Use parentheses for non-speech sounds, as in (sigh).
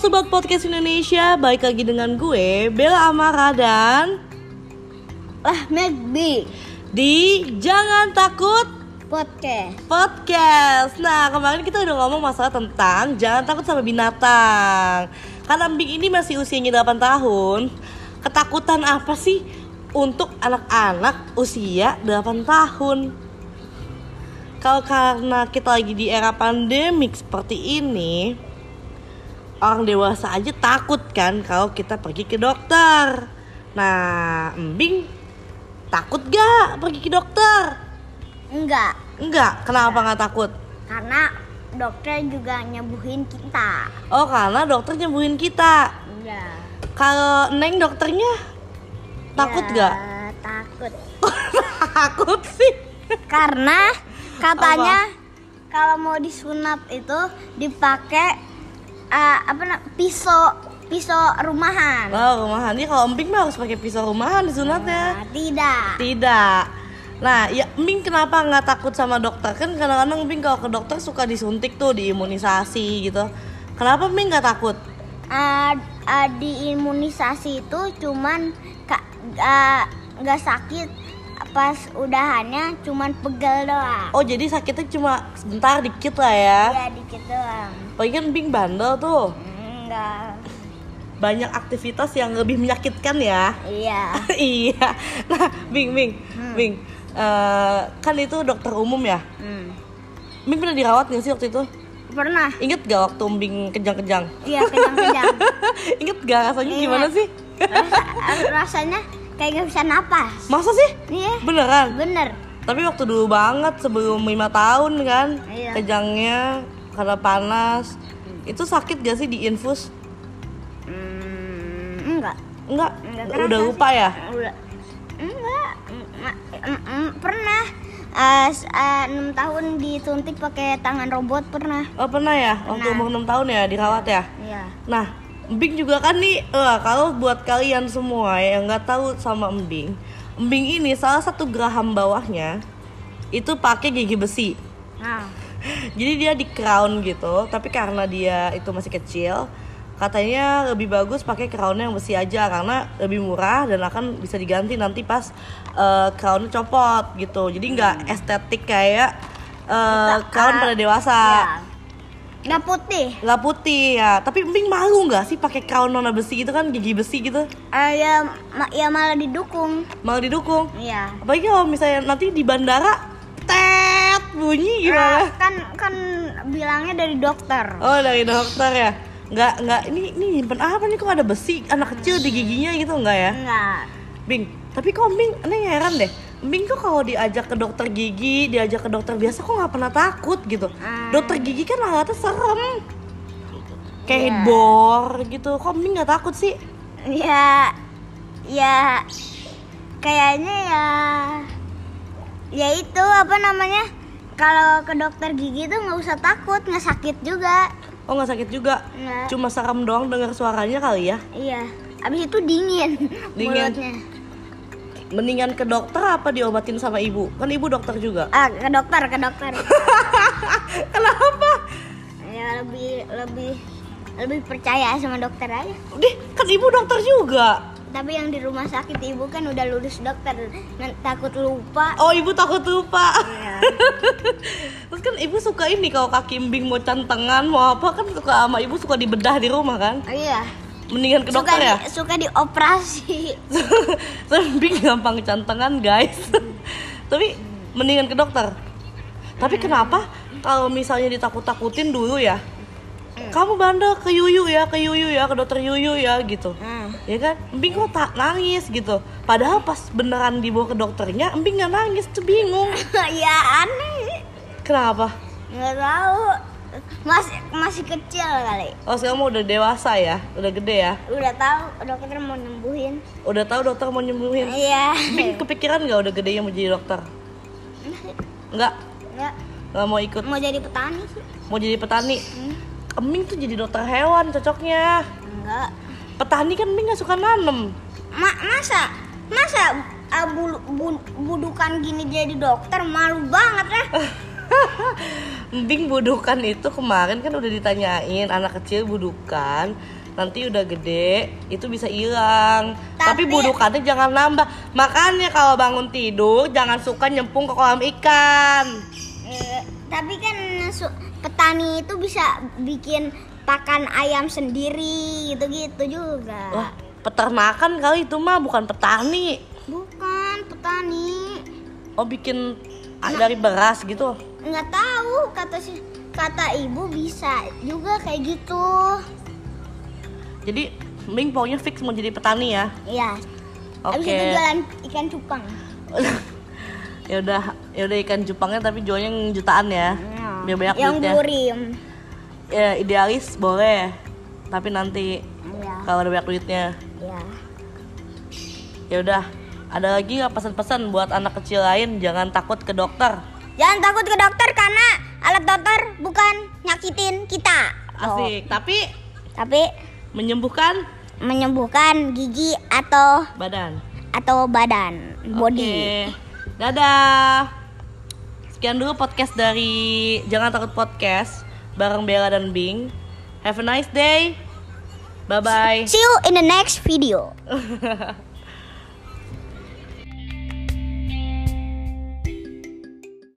Sobat Podcast Indonesia, balik lagi dengan gue Bella Amara dan Ahmed B. di Jangan Takut Podcast. Podcast. Nah kemarin kita udah ngomong masalah tentang jangan takut sama binatang. Karena Bing ini masih usianya 8 tahun Ketakutan apa sih untuk anak-anak usia 8 tahun? Kalau karena kita lagi di era pandemik seperti ini Orang dewasa aja takut kan kalau kita pergi ke dokter. Nah, Bing takut gak pergi ke dokter? Enggak. Enggak, kenapa nggak takut? Karena dokter juga nyembuhin kita. Oh karena dokter nyembuhin kita? Enggak Kalau Neng dokternya takut Ya, gak? Takut. (laughs) Takut sih. Karena katanya kalau mau disunat itu dipakai eh, apa na- pisau pisau rumahan. Oh rumahan, ini kalau Emping mah harus pakai pisau rumahan disunatnya Nah, tidak. Tidak Nah, ya Emping kenapa nggak takut sama dokter? Kan kadang-kadang Emping kalau ke dokter suka disuntik tuh, diimunisasi gitu Kenapa Emping nggak takut? Eh, eh, di imunisasi itu cuman eh, nggak sakit pas udahannya cuman pegel doang. Oh jadi sakitnya cuma sebentar dikit lah ya Ya dikit doang. Apalagi kan Emping bandel tuh Enggak. Banyak aktivitas yang lebih menyakitkan ya Iya. (laughs) iya. Nah, Bing, Bing, Hmm. Bing. eh, kan itu dokter umum ya. Hmm. Bing pernah dirawat nggak sih waktu itu? Pernah. Ingat gak waktu Bing kejang-kejang? Iya kejang-kejang. (laughs) Ingat gak rasanya Ingat. gimana sih? Rasa- rasanya kayak gak bisa napas. Masa sih? Iya. Beneran? Bener. Tapi waktu dulu banget sebelum lima tahun kan, Iya. kejangnya karena panas. Itu sakit gak sih di infus? Hmm, enggak. Enggak, Enggak udah lupa sih. ya? Udah. Enggak. Pernah. Eh, eh, enam tahun disuntik pakai tangan robot pernah. Oh pernah ya? Waktu Pernah. umur 6 tahun ya dirawat ya? Iya. Nah, Embing juga kan nih, eh, kalau buat kalian semua yang nggak tahu sama Embing, Embing ini salah satu geraham bawahnya itu pakai gigi besi. Nah. (laughs) Jadi dia di crown gitu, tapi karena dia itu masih kecil, katanya lebih bagus pakai crown yang besi aja karena lebih murah dan akan bisa diganti nanti pas eh, crownnya copot gitu. Jadi nggak estetik kayak eh, crown pada dewasa. Ya. Nggak putih. Nggak putih ya, tapi Embing malu nggak sih pakai crown warna besi gitu kan gigi besi gitu? Eh, ya, ma- ya malah didukung. Malah didukung. Iya. Apalagi kalau misalnya nanti di bandara tet bunyi gimana? Eh, kan kan bilangnya dari dokter. Oh dari dokter ya? Nggak nggak ini ini nyimpen apa nih kok ada besi anak kecil di giginya gitu nggak ya? Enggak. Bing, tapi kok Bing, aneh heran deh. Bing tuh kalau diajak ke dokter gigi, diajak ke dokter biasa kok nggak pernah takut gitu. Hmm. Dokter gigi kan alatnya serem, kayak Iya. headbor gitu. Kok Bing nggak takut sih? Ya ya kayaknya ya ya itu apa namanya? Kalau ke dokter gigi tuh nggak usah takut, nggak sakit juga. Oh nggak sakit juga, Nggak. cuma serem doang dengar suaranya kali ya. Iya. Abis itu dingin, Dingin. mulutnya. Mendingan ke dokter apa diobatin sama ibu? Kan ibu dokter juga. Ah, ke dokter, ke dokter. (laughs) Kenapa? ya lebih lebih lebih percaya sama dokter aja. Deh, kan ibu dokter juga. Tapi yang di rumah sakit ibu kan udah lulus dokter, takut lupa. Oh, ibu takut lupa. Iya. (laughs) Terus kan ibu suka ini kalau kaki embing mau cantengan mau apa kan suka sama ibu suka dibedah di rumah kan. Oh, iya. Mendingan ke Suka dokter di, ya. suka dioperasi. (laughs) Embing gampang cantengan guys. (laughs) Tapi mendingan ke dokter. Tapi kenapa kalau misalnya ditakut-takutin dulu ya? Kamu bandel ke Yuyu ya, ke Yuyu ya, ke dokter Yuyu ya gitu. Hmm. Ya kan? Embing kok tak nangis gitu. Padahal pas beneran dibawa ke dokternya, Embing nggak nangis tuh bingung. (laughs) ya aneh. Kenapa? Nggak tahu. Masih masih kecil kali. Oh sekarang udah dewasa ya, udah gede ya. Udah tahu dokter mau nyembuhin. Udah tahu dokter mau nyembuhin. Iya. Embing kepikiran nggak udah gedenya mau jadi dokter? Nggak, Nggak, nggak mau ikut. mau jadi petani sih. Mau jadi petani. Hmm. Embing tuh jadi dokter hewan cocoknya. Enggak. Petani kan Embing nggak suka nanem. Ma masa masa ah, bulu- bu- budukan gini jadi dokter malu banget ya Bing budukan itu kemarin kan udah ditanyain anak kecil budukan nanti udah gede itu bisa hilang tapi, Tapi- budukannya jangan nambah makanya kalau bangun tidur jangan suka nyempung ke kolam ikan Eh, tapi kan petani itu bisa bikin pakan ayam sendiri gitu-gitu juga. wah peternakan kali itu mah bukan petani Bukan petani. oh bikin ah, dari beras gitu Nggak tahu kata si kata ibu bisa juga kayak gitu. jadi Bing pokoknya fix mau jadi petani ya Iya. oke Habis itu jualan ikan cupang. (laughs) ya udah ya udah ikan cupangnya tapi jualnya yang jutaan ya biar banyak Yang duitnya gurim. ya idealis boleh tapi nanti Iya. kalau ada banyak duitnya Iya. ya udah ada lagi nggak pesan-pesan buat anak kecil lain jangan takut ke dokter Jangan takut ke dokter karena alat dokter bukan nyakitin kita. Oh. asik tapi Tapi menyembuhkan menyembuhkan gigi atau badan atau badan body. Oke. dadah sekian dulu podcast dari jangan takut podcast bareng Bella dan Bing have a nice day bye bye See you in the next video. (laughs)